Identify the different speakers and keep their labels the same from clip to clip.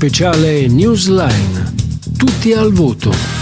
Speaker 1: speciale Newsline. Tutti al voto.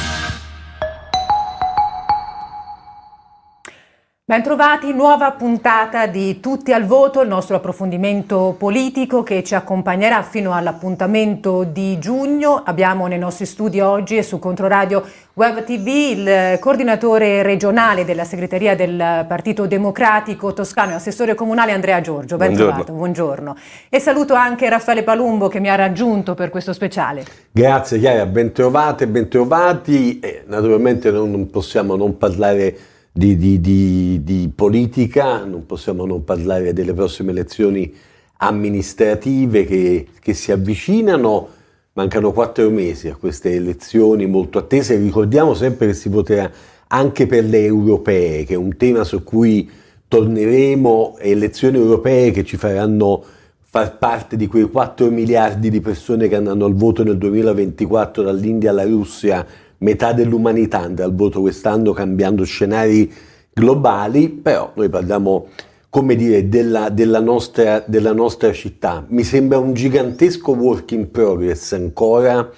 Speaker 2: Bentrovati, nuova puntata di Tutti al voto, il nostro approfondimento politico che ci accompagnerà fino all'appuntamento di giugno. Abbiamo nei nostri studi oggi e su Controradio Web TV il coordinatore regionale della segreteria del Partito Democratico Toscano e assessore comunale Andrea Giorgio. Ben buongiorno. trovato, buongiorno. E saluto anche Raffaele Palumbo che mi ha raggiunto per questo speciale.
Speaker 3: Grazie Chiara, ben trovate, ben trovati. Eh, naturalmente non possiamo non parlare di, di, di, di, politica, non possiamo non parlare delle prossime elezioni amministrative che, che, si avvicinano. Mancano quattro mesi a queste elezioni molto attese. Ricordiamo sempre che si voterà anche per le europee, che è un tema su cui torneremo, elezioni europee che ci faranno far parte di quei 4 miliardi di persone che andranno al voto nel 2024 dall'India alla Russia metà dell'umanità andrà al voto quest'anno cambiando scenari globali, però noi parliamo come dire, della, della, nostra, della nostra città. Mi sembra un gigantesco work in progress ancora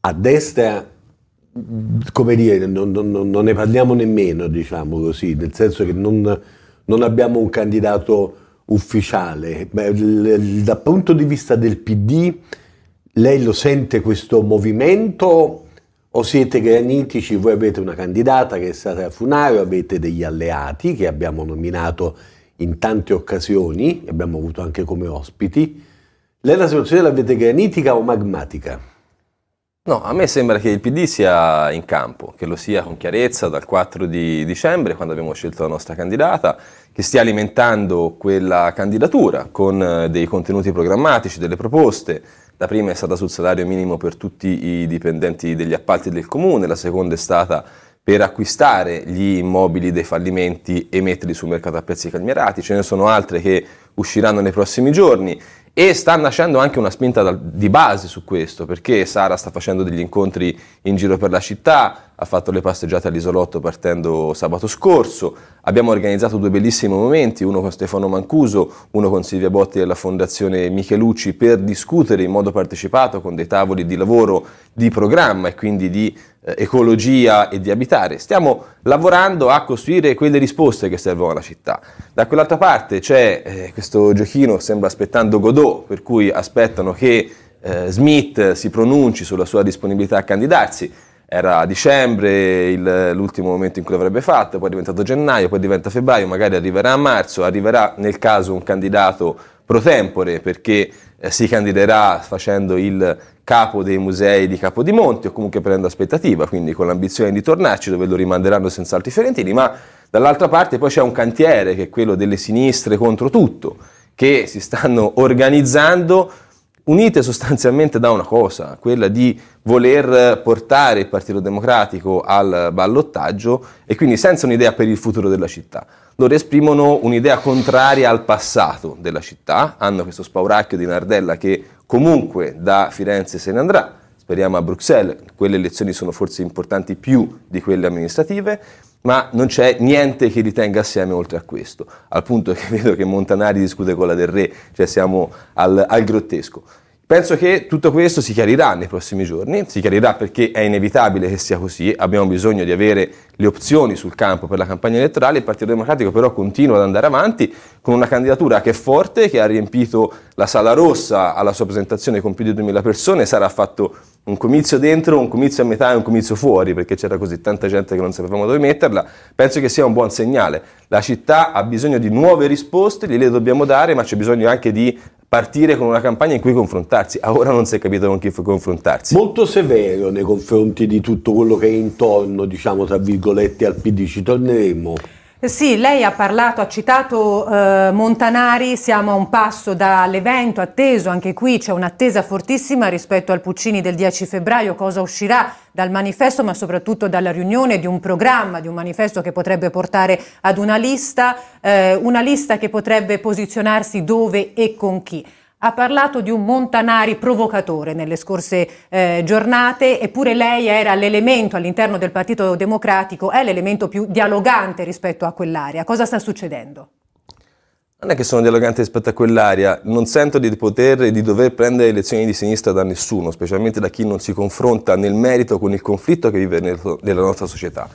Speaker 3: a destra, come dire, non, non, non ne parliamo nemmeno, diciamo così, nel senso che non, non abbiamo un candidato ufficiale. Dal punto di vista del PD, lei lo sente questo movimento? O siete granitici, voi avete una candidata che è stata Funaro, avete degli alleati che abbiamo nominato in tante occasioni, abbiamo avuto anche come ospiti. Lei la situazione l'avete granitica o magmatica?
Speaker 4: No, a me sembra che il PD sia in campo, che lo sia con chiarezza dal 4 di dicembre, quando abbiamo scelto la nostra candidata, che stia alimentando quella candidatura con eh, dei contenuti programmatici, delle proposte, la prima è stata sul salario minimo per tutti i dipendenti degli appalti del comune, la seconda è stata per acquistare gli immobili dei fallimenti e metterli sul mercato a prezzi calmierati. Ce ne sono altre che usciranno nei prossimi giorni e sta nascendo anche una spinta di base su questo, perché Sara sta facendo degli incontri in giro per la città, ha fatto le passeggiate all'isolotto partendo sabato scorso, abbiamo organizzato due bellissimi momenti, uno con Stefano Mancuso, uno con Silvia Botti della Fondazione Michelucci, per discutere in modo partecipato con dei tavoli di lavoro di programma e quindi di eh, ecologia e di abitare. Stiamo lavorando a costruire quelle risposte che servono alla città. Da quell'altra parte c'è eh, questo giochino, sembra aspettando Godot, per cui aspettano che eh, Smith si pronunci sulla sua disponibilità a candidarsi. Era a dicembre il, l'ultimo momento in cui l'avrebbe fatto, poi è diventato gennaio, poi diventa febbraio, magari arriverà a marzo, arriverà nel caso un candidato pro tempore perché eh, si candiderà facendo il capo dei musei di Capodimonte o comunque prendendo aspettativa, quindi con l'ambizione di tornarci dove lo rimanderanno senz'altro i fiorentini, ma dall'altra parte poi c'è un cantiere che è quello delle sinistre contro tutto, che si stanno organizzando unite sostanzialmente da una cosa, quella di voler portare il Partito Democratico al ballottaggio e quindi senza un'idea per il futuro della città. Loro esprimono un'idea contraria al passato della città, hanno questo spauracchio di Nardella che comunque da Firenze se ne andrà, speriamo a Bruxelles, quelle elezioni sono forse importanti più di quelle amministrative, ma non c'è niente che li tenga assieme oltre a questo, al punto che vedo che Montanari discute con la del Re, cioè siamo al, al grottesco. Penso che tutto questo si chiarirà nei prossimi giorni, si chiarirà perché è inevitabile che sia così, abbiamo bisogno di avere le opzioni sul campo per la campagna elettorale, il Partito Democratico però continua ad andare avanti con una candidatura che è forte, che ha riempito la sala rossa alla sua presentazione con più di 2000 persone, sarà fatto un comizio dentro, un comizio a metà e un comizio fuori, perché c'era così tanta gente che non sapevamo dove metterla, penso che sia un buon segnale. La città ha bisogno di nuove risposte, gliele dobbiamo dare, ma c'è bisogno anche di partire con una campagna in cui confrontarsi. A ora non si è capito con chi confrontarsi.
Speaker 3: Molto severo nei confronti di tutto quello che è intorno, diciamo, tra virgolette, al PD. Ci torneremo.
Speaker 2: Sì, lei ha parlato, ha citato eh, Montanari, siamo a un passo dall'evento atteso, anche qui c'è un'attesa fortissima rispetto al Puccini del 10 febbraio, cosa uscirà dal manifesto, ma soprattutto dalla riunione di un programma, di un manifesto che potrebbe portare ad una lista, eh, una lista che potrebbe posizionarsi dove e con chi ha parlato di un Montanari provocatore nelle scorse eh, giornate, eppure lei era l'elemento all'interno del Partito Democratico, è l'elemento più dialogante rispetto a quell'area. Cosa sta succedendo?
Speaker 4: non è che sono dialogante rispetto a quell'area, non sento di poter e di dover prendere lezioni di sinistra da nessuno, specialmente da chi non si confronta nel merito con il conflitto che vive nella nostra società.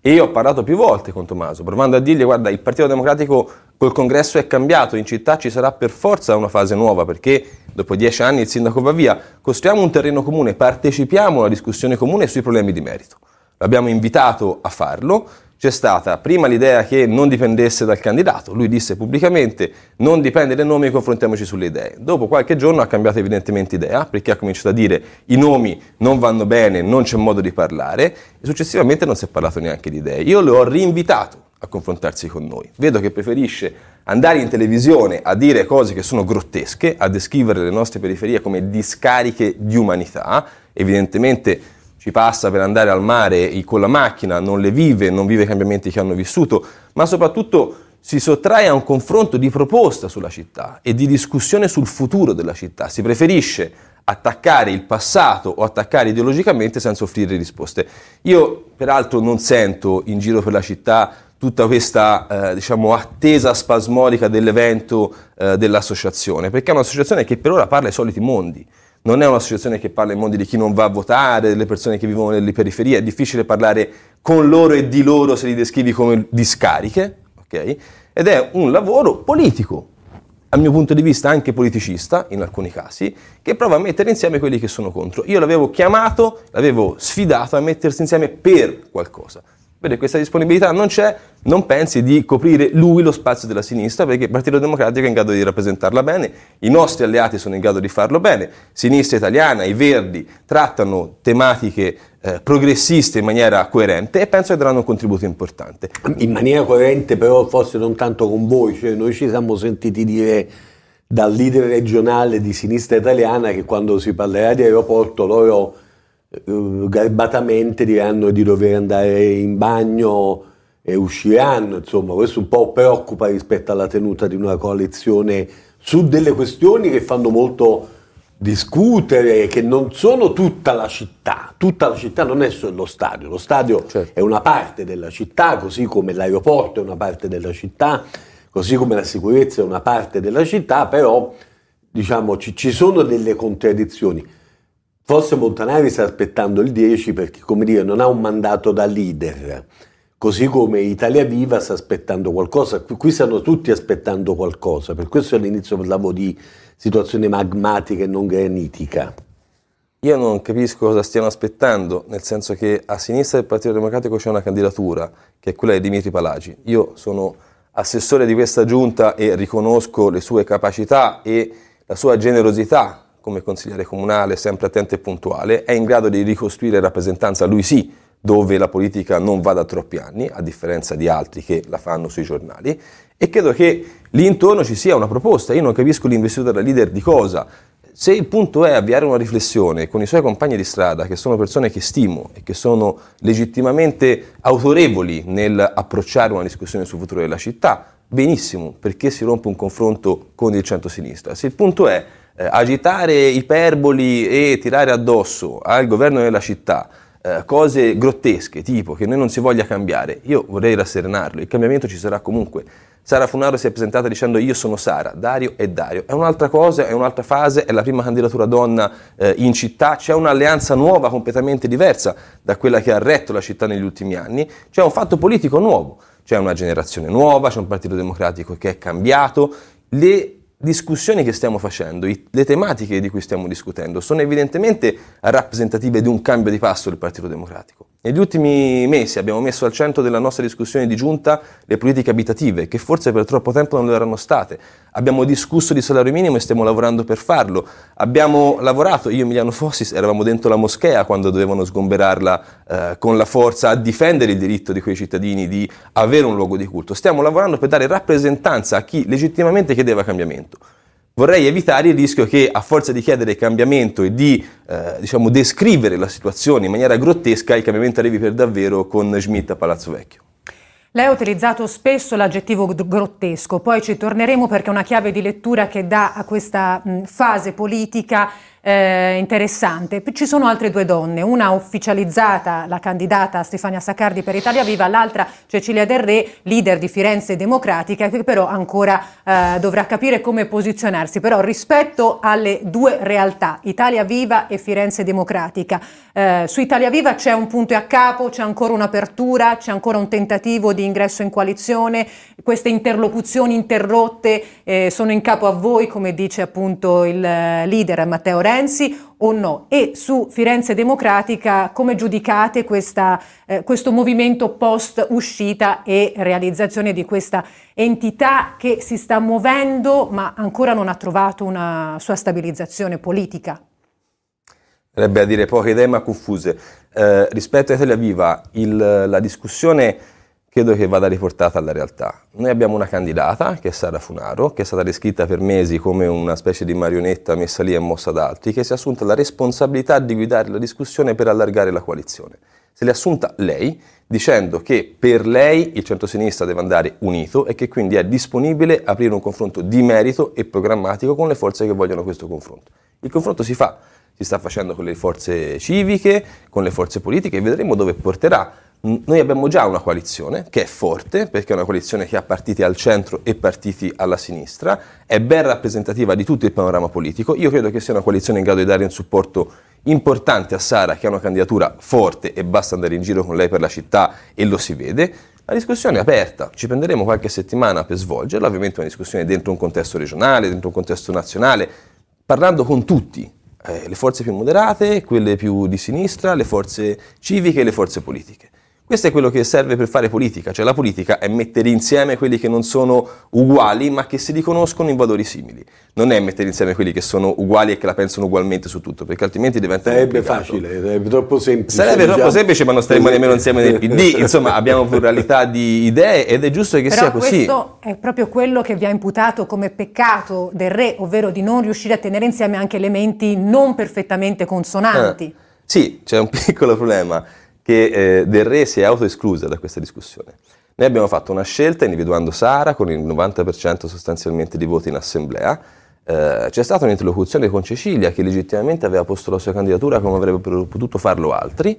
Speaker 4: E io ho parlato più volte con Tommaso, provando a dirgli guarda, il Partito Democratico col congresso è cambiato, in città ci sarà per forza una fase nuova, perché dopo dieci anni il sindaco va via, costruiamo un terreno comune, partecipiamo alla discussione comune sui problemi di merito. L'abbiamo invitato a farlo, c'è stata prima l'idea che non dipendesse dal candidato, lui disse pubblicamente non dipende dai nomi, confrontiamoci sulle idee. Dopo qualche giorno ha cambiato evidentemente idea perché ha cominciato a dire i nomi non vanno bene, non c'è modo di parlare e successivamente non si è parlato neanche di idee. Io lo ho rinvitato a confrontarsi con noi. Vedo che preferisce andare in televisione a dire cose che sono grottesche, a descrivere le nostre periferie come discariche di umanità, evidentemente ci passa per andare al mare con la macchina, non le vive, non vive i cambiamenti che hanno vissuto, ma soprattutto si sottrae a un confronto di proposta sulla città e di discussione sul futuro della città. Si preferisce attaccare il passato o attaccare ideologicamente senza offrire risposte. Io peraltro non sento in giro per la città tutta questa eh, diciamo, attesa spasmodica dell'evento eh, dell'associazione, perché è un'associazione che per ora parla ai soliti mondi non è un'associazione che parla in mondi di chi non va a votare, delle persone che vivono nelle periferie, è difficile parlare con loro e di loro se li descrivi come discariche, ok? Ed è un lavoro politico, dal mio punto di vista anche politicista in alcuni casi, che prova a mettere insieme quelli che sono contro. Io l'avevo chiamato, l'avevo sfidato a mettersi insieme per qualcosa. Vede, questa disponibilità non c'è, non pensi di coprire lui lo spazio della sinistra perché il Partito Democratico è in grado di rappresentarla bene, i nostri alleati sono in grado di farlo bene, sinistra italiana, i verdi trattano tematiche eh, progressiste in maniera coerente e penso che daranno un contributo importante.
Speaker 3: In maniera coerente però forse non tanto con voi, cioè noi ci siamo sentiti dire dal leader regionale di sinistra italiana che quando si parlerà di aeroporto loro garbatamente diranno di dover andare in bagno e usciranno, insomma questo un po' preoccupa rispetto alla tenuta di una coalizione su delle questioni che fanno molto discutere, che non sono tutta la città, tutta la città non è solo lo stadio, lo stadio certo. è una parte della città, così come l'aeroporto è una parte della città, così come la sicurezza è una parte della città, però diciamo ci, ci sono delle contraddizioni. Forse Montanari sta aspettando il 10 perché, come dire, non ha un mandato da leader, così come Italia Viva sta aspettando qualcosa. Qui stanno tutti aspettando qualcosa, per questo all'inizio parlavo di situazione magmatica e non granitica.
Speaker 4: Io non capisco cosa stiano aspettando, nel senso che a sinistra del Partito Democratico c'è una candidatura, che è quella di Dimitri Palagi. Io sono assessore di questa giunta e riconosco le sue capacità e la sua generosità come consigliere comunale, sempre attento e puntuale, è in grado di ricostruire rappresentanza, lui sì, dove la politica non va da troppi anni, a differenza di altri che la fanno sui giornali, e credo che lì intorno ci sia una proposta. Io non capisco l'investita da leader di cosa. Se il punto è avviare una riflessione con i suoi compagni di strada, che sono persone che stimo e che sono legittimamente autorevoli nell'approcciare una discussione sul futuro della città, benissimo, perché si rompe un confronto con il centro-sinistra. Se il punto è eh, agitare iperboli e tirare addosso al governo della città eh, cose grottesche, tipo che noi non si voglia cambiare, io vorrei rasserenarlo, il cambiamento ci sarà comunque. Sara Funaro si è presentata dicendo io sono Sara, Dario è Dario. È un'altra cosa, è un'altra fase, è la prima candidatura donna eh, in città, c'è un'alleanza nuova completamente diversa da quella che ha retto la città negli ultimi anni, c'è un fatto politico nuovo, c'è una generazione nuova, c'è un partito democratico che è cambiato, le discussioni che stiamo facendo, le tematiche di cui stiamo discutendo, sono evidentemente rappresentative di un cambio di passo del Partito Democratico. Negli ultimi mesi abbiamo messo al centro della nostra discussione di giunta le politiche abitative, che forse per troppo tempo non lo erano state. Abbiamo discusso di salario minimo e stiamo lavorando per farlo. Abbiamo lavorato, io e Emiliano Fossi eravamo dentro la moschea quando dovevano sgomberarla eh, con la forza a difendere il diritto di quei cittadini di avere un luogo di culto. Stiamo lavorando per dare rappresentanza a chi legittimamente chiedeva cambiamento vorrei evitare il rischio che a forza di chiedere cambiamento e di eh, diciamo, descrivere la situazione in maniera grottesca, il cambiamento arrivi per davvero con Schmidt a Palazzo Vecchio.
Speaker 2: Lei ha utilizzato spesso l'aggettivo grottesco, poi ci torneremo perché è una chiave di lettura che dà a questa mh, fase politica eh, interessante. Ci sono altre due donne, una ufficializzata, la candidata Stefania Saccardi per Italia Viva, l'altra Cecilia Del Re, leader di Firenze Democratica, che però ancora eh, dovrà capire come posizionarsi. Però rispetto alle due realtà, Italia Viva e Firenze Democratica, eh, su Italia Viva c'è un punto a capo, c'è ancora un'apertura, c'è ancora un tentativo di ingresso in coalizione, queste interlocuzioni interrotte eh, sono in capo a voi, come dice appunto il eh, leader Matteo Renzi, o no? E su Firenze Democratica come giudicate questa, eh, questo movimento post uscita e realizzazione di questa entità che si sta muovendo ma ancora non ha trovato una sua stabilizzazione politica?
Speaker 4: Sarebbe a dire poche idee ma confuse. Eh, rispetto a Italia Viva, il, la discussione credo che vada riportata alla realtà. Noi abbiamo una candidata, che è Sara Funaro, che è stata descritta per mesi come una specie di marionetta messa lì e mossa da altri, che si è assunta la responsabilità di guidare la discussione per allargare la coalizione. Se l'è assunta lei, dicendo che per lei il centro-sinistra deve andare unito e che quindi è disponibile aprire un confronto di merito e programmatico con le forze che vogliono questo confronto. Il confronto si fa, si sta facendo con le forze civiche, con le forze politiche e vedremo dove porterà noi abbiamo già una coalizione che è forte, perché è una coalizione che ha partiti al centro e partiti alla sinistra, è ben rappresentativa di tutto il panorama politico. Io credo che sia una coalizione in grado di dare un supporto importante a Sara, che ha una candidatura forte e basta andare in giro con lei per la città e lo si vede. La discussione è aperta, ci prenderemo qualche settimana per svolgerla, ovviamente una discussione dentro un contesto regionale, dentro un contesto nazionale, parlando con tutti, eh, le forze più moderate, quelle più di sinistra, le forze civiche e le forze politiche. Questo è quello che serve per fare politica, cioè la politica è mettere insieme quelli che non sono uguali ma che si riconoscono in valori simili. Non è mettere insieme quelli che sono uguali e che la pensano ugualmente su tutto, perché altrimenti diventa
Speaker 3: Sarebbe facile, sarebbe troppo semplice.
Speaker 4: Sarebbe diciamo. troppo semplice ma non staremmo nemmeno insieme nel PD, insomma abbiamo pluralità di idee ed è giusto che
Speaker 2: Però
Speaker 4: sia così.
Speaker 2: questo è proprio quello che vi ha imputato come peccato del re, ovvero di non riuscire a tenere insieme anche elementi non perfettamente consonanti.
Speaker 4: Eh, sì, c'è un piccolo problema che eh, Del Re si è autoesclusa da questa discussione. Noi abbiamo fatto una scelta individuando Sara con il 90% sostanzialmente di voti in assemblea. Eh, c'è stata un'interlocuzione con Cecilia che legittimamente aveva posto la sua candidatura come avrebbero potuto farlo altri.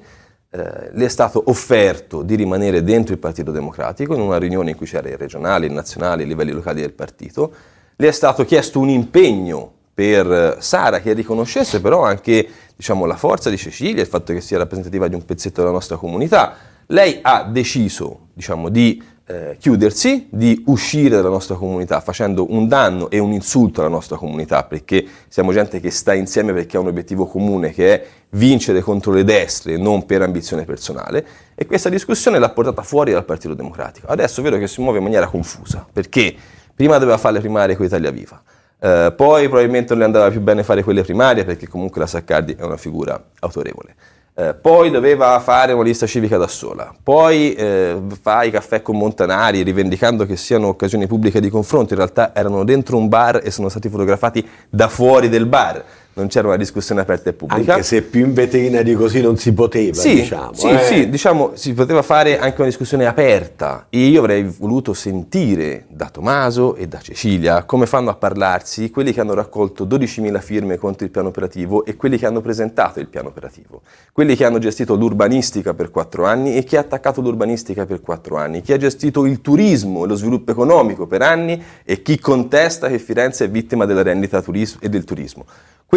Speaker 4: Eh, le è stato offerto di rimanere dentro il Partito Democratico in una riunione in cui c'erano i regionali, i nazionali, i livelli locali del partito. Le è stato chiesto un impegno per Sara che riconoscesse però anche diciamo, la forza di Cecilia, il fatto che sia rappresentativa di un pezzetto della nostra comunità. Lei ha deciso diciamo, di eh, chiudersi, di uscire dalla nostra comunità facendo un danno e un insulto alla nostra comunità perché siamo gente che sta insieme perché ha un obiettivo comune che è vincere contro le destre non per ambizione personale e questa discussione l'ha portata fuori dal Partito Democratico. Adesso vedo che si muove in maniera confusa perché prima doveva fare le primarie con Italia Viva, Uh, poi probabilmente non le andava più bene fare quelle primarie perché comunque la Saccardi è una figura autorevole. Uh, poi doveva fare una lista civica da sola, poi uh, fa i caffè con Montanari rivendicando che siano occasioni pubbliche di confronto, in realtà erano dentro un bar e sono stati fotografati da fuori del bar non c'era una discussione aperta e pubblica.
Speaker 3: Anche se più in vetrina di così non si poteva,
Speaker 4: sì,
Speaker 3: diciamo.
Speaker 4: Sì,
Speaker 3: eh.
Speaker 4: sì, diciamo, si poteva fare anche una discussione aperta. E io avrei voluto sentire da Tommaso e da Cecilia come fanno a parlarsi quelli che hanno raccolto 12.000 firme contro il piano operativo e quelli che hanno presentato il piano operativo. Quelli che hanno gestito l'urbanistica per quattro anni e chi ha attaccato l'urbanistica per quattro anni. Chi ha gestito il turismo e lo sviluppo economico per anni e chi contesta che Firenze è vittima della rendita e del turismo.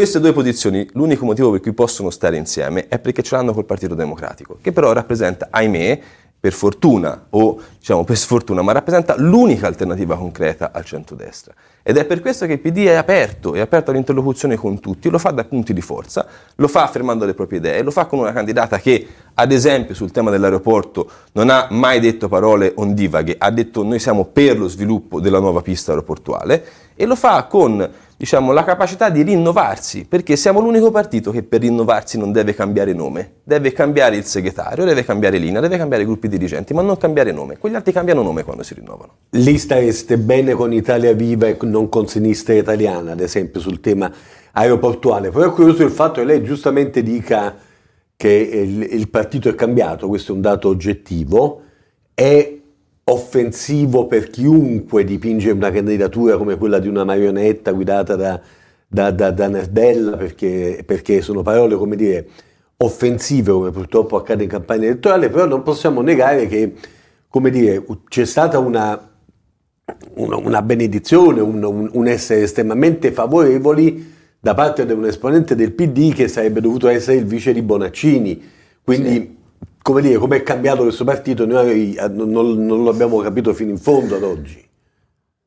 Speaker 4: Queste due posizioni, l'unico motivo per cui possono stare insieme è perché ce l'hanno col Partito Democratico, che però rappresenta, ahimè, per fortuna o diciamo per sfortuna, ma rappresenta l'unica alternativa concreta al centrodestra. Ed è per questo che il PD è aperto, è aperto all'interlocuzione con tutti, lo fa da punti di forza, lo fa affermando le proprie idee, lo fa con una candidata che, ad esempio, sul tema dell'aeroporto non ha mai detto parole ondivaghe, ha detto noi siamo per lo sviluppo della nuova pista aeroportuale e lo fa con diciamo, la capacità di rinnovarsi, perché siamo l'unico partito che per rinnovarsi non deve cambiare nome, deve cambiare il segretario, deve cambiare linea, deve cambiare i gruppi dirigenti, ma non cambiare nome. Quegli altri cambiano nome quando si rinnovano.
Speaker 3: Lì stareste bene con Italia Viva e non con Sinistra Italiana, ad esempio, sul tema aeroportuale. Però è curioso il fatto che lei giustamente dica che il, il partito è cambiato, questo è un dato oggettivo, è offensivo per chiunque dipinge una candidatura come quella di una marionetta guidata da, da, da, da Nardella perché, perché sono parole, come dire, offensive, come purtroppo accade in campagna elettorale, però non possiamo negare che, come dire, c'è stata una, una, una benedizione, un, un, un, essere estremamente favorevoli da parte di un esponente del PD che sarebbe dovuto essere il vice di Bonaccini. Quindi, sì. Come dire, come è cambiato questo partito, noi non, non lo abbiamo capito fino in fondo ad oggi.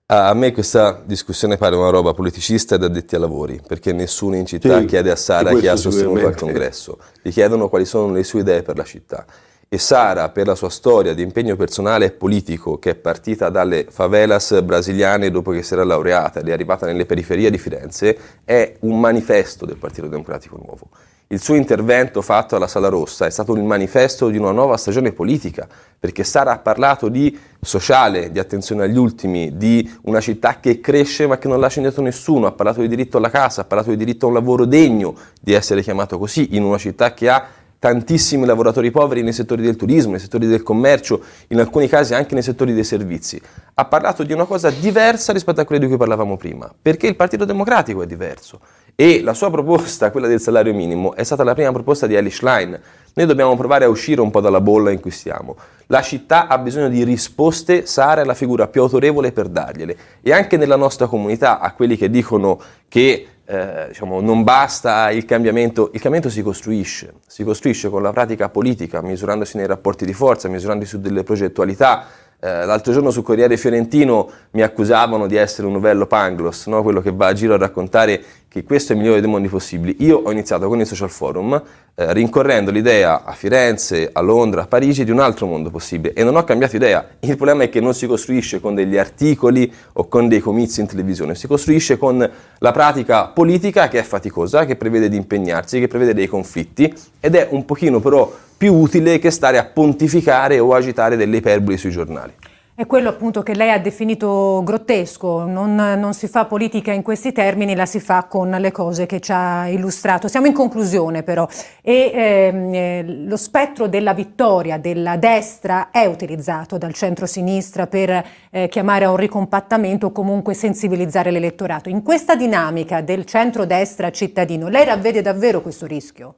Speaker 4: A me questa discussione pare una roba politicista ed addetti ai lavori, perché nessuno in città sì, chiede a Sara chi ha sostenuto al congresso, gli chiedono quali sono le sue idee per la città. E Sara, per la sua storia di impegno personale e politico, che è partita dalle favelas brasiliane dopo che si era laureata ed è arrivata nelle periferie di Firenze, è un manifesto del Partito Democratico Nuovo. Il suo intervento fatto alla Sala Rossa è stato il manifesto di una nuova stagione politica, perché Sara ha parlato di sociale, di attenzione agli ultimi, di una città che cresce ma che non lascia indietro nessuno, ha parlato di diritto alla casa, ha parlato di diritto a un lavoro degno di essere chiamato così, in una città che ha tantissimi lavoratori poveri nei settori del turismo, nei settori del commercio, in alcuni casi anche nei settori dei servizi. Ha parlato di una cosa diversa rispetto a quello di cui parlavamo prima, perché il Partito Democratico è diverso e la sua proposta, quella del salario minimo, è stata la prima proposta di Elish Line. Noi dobbiamo provare a uscire un po' dalla bolla in cui stiamo. La città ha bisogno di risposte, Sara è la figura più autorevole per dargliele. E anche nella nostra comunità, a quelli che dicono che eh, diciamo, non basta il cambiamento, il cambiamento si costruisce, si costruisce con la pratica politica, misurandosi nei rapporti di forza, misurandosi su delle progettualità, eh, l'altro giorno su Corriere Fiorentino mi accusavano di essere un novello Pangloss, no? quello che va a giro a raccontare che questo è il migliore dei mondi possibili. Io ho iniziato con il social forum eh, rincorrendo l'idea a Firenze, a Londra, a Parigi di un altro mondo possibile e non ho cambiato idea. Il problema è che non si costruisce con degli articoli o con dei comizi in televisione, si costruisce con la pratica politica che è faticosa, che prevede di impegnarsi, che prevede dei conflitti ed è un pochino però più utile che stare a pontificare o agitare delle iperboli sui giornali.
Speaker 2: È quello appunto che lei ha definito grottesco, non, non, si fa politica in questi termini, la si fa con le cose che ci ha illustrato. Siamo in conclusione però e ehm, eh, lo spettro della vittoria della destra è utilizzato dal centro-sinistra per eh, chiamare a un ricompattamento o comunque sensibilizzare l'elettorato. In questa dinamica del centro-destra cittadino, lei ravvede davvero questo rischio?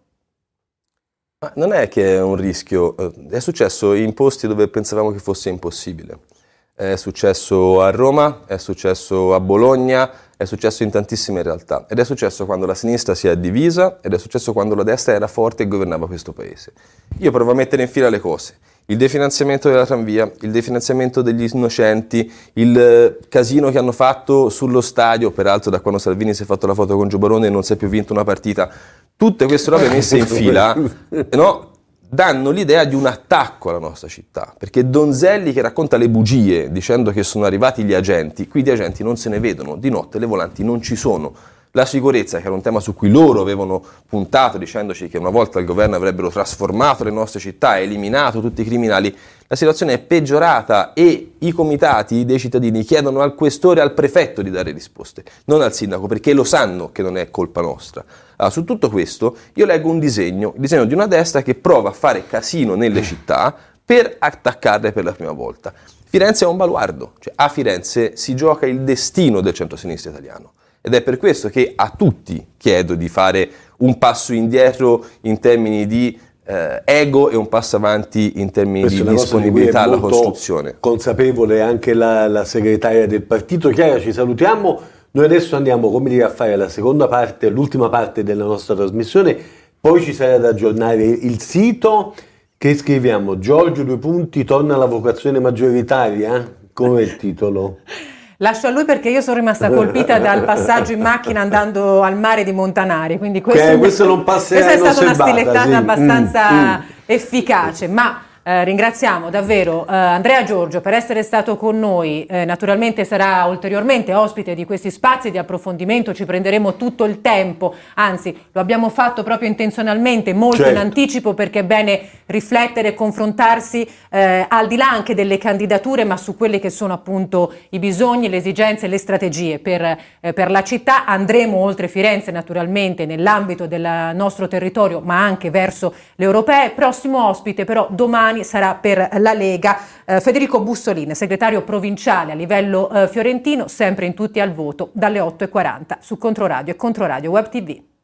Speaker 4: Ma non è che è un rischio, eh, è successo in posti dove pensavamo che fosse impossibile. È successo a Roma, è successo a Bologna, è successo in tantissime realtà ed è successo quando la sinistra si è divisa ed è successo quando la destra era forte e governava questo paese. Io provo a mettere in fila le cose. Il definanziamento della tranvia, il definanziamento degli innocenti, il eh, casino che hanno fatto sullo stadio, peraltro da quando Salvini si è fatto la foto con Gio Barone e non si è più vinto una partita, tutte queste robe messe in fila no, danno l'idea di un attacco alla nostra città, perché Donzelli che racconta le bugie dicendo che sono arrivati gli agenti, qui di agenti non se ne vedono, di notte le volanti non ci sono. La sicurezza, che era un tema su cui loro avevano puntato dicendoci che una volta il governo avrebbero trasformato le nostre città, eliminato tutti i criminali, la situazione è peggiorata e i comitati dei cittadini chiedono al questore e al prefetto di dare risposte, non al sindaco, perché lo sanno che non è colpa nostra. Allora, su tutto questo io leggo un disegno, il disegno di una destra che prova a fare casino nelle città per attaccarle per la prima volta. Firenze è un baluardo, cioè a Firenze si gioca il destino del centro-sinistra italiano. Ed è per questo che a tutti chiedo di fare un passo indietro in termini di eh, ego e un passo avanti in termini Questa di disponibilità alla costruzione.
Speaker 3: Consapevole anche la, la, segretaria del partito. Chiara, ci salutiamo. Noi adesso andiamo, come dire, a fare la seconda parte, l'ultima parte della nostra trasmissione. Poi ci sarà da aggiornare il sito che scriviamo Giorgio due punti torna alla vocazione maggioritaria. Come il titolo?
Speaker 2: Lascio a lui perché io sono rimasta colpita dal passaggio in macchina andando al mare di Montanari, quindi questo,
Speaker 3: okay, questo non passerà
Speaker 2: questa è stata una stilettata sì. abbastanza mm, mm. efficace, ma eh, ringraziamo davvero eh, Andrea Giorgio per essere stato con noi, eh, naturalmente sarà ulteriormente ospite di questi spazi di approfondimento, ci prenderemo tutto il tempo, anzi lo abbiamo fatto proprio intenzionalmente, molto certo. in anticipo perché è bene riflettere e confrontarsi eh, al di là anche delle candidature ma su quelli che sono appunto i bisogni, le esigenze e le strategie per, eh, per la città. Andremo oltre Firenze naturalmente nell'ambito del nostro territorio ma anche verso le europee. Prossimo ospite però domani domani sarà per la Lega. Eh, Federico Bussolin, segretario provinciale a livello eh, fiorentino, sempre in tutti al voto dalle 8.40 su Controradio e Controradio Web TV.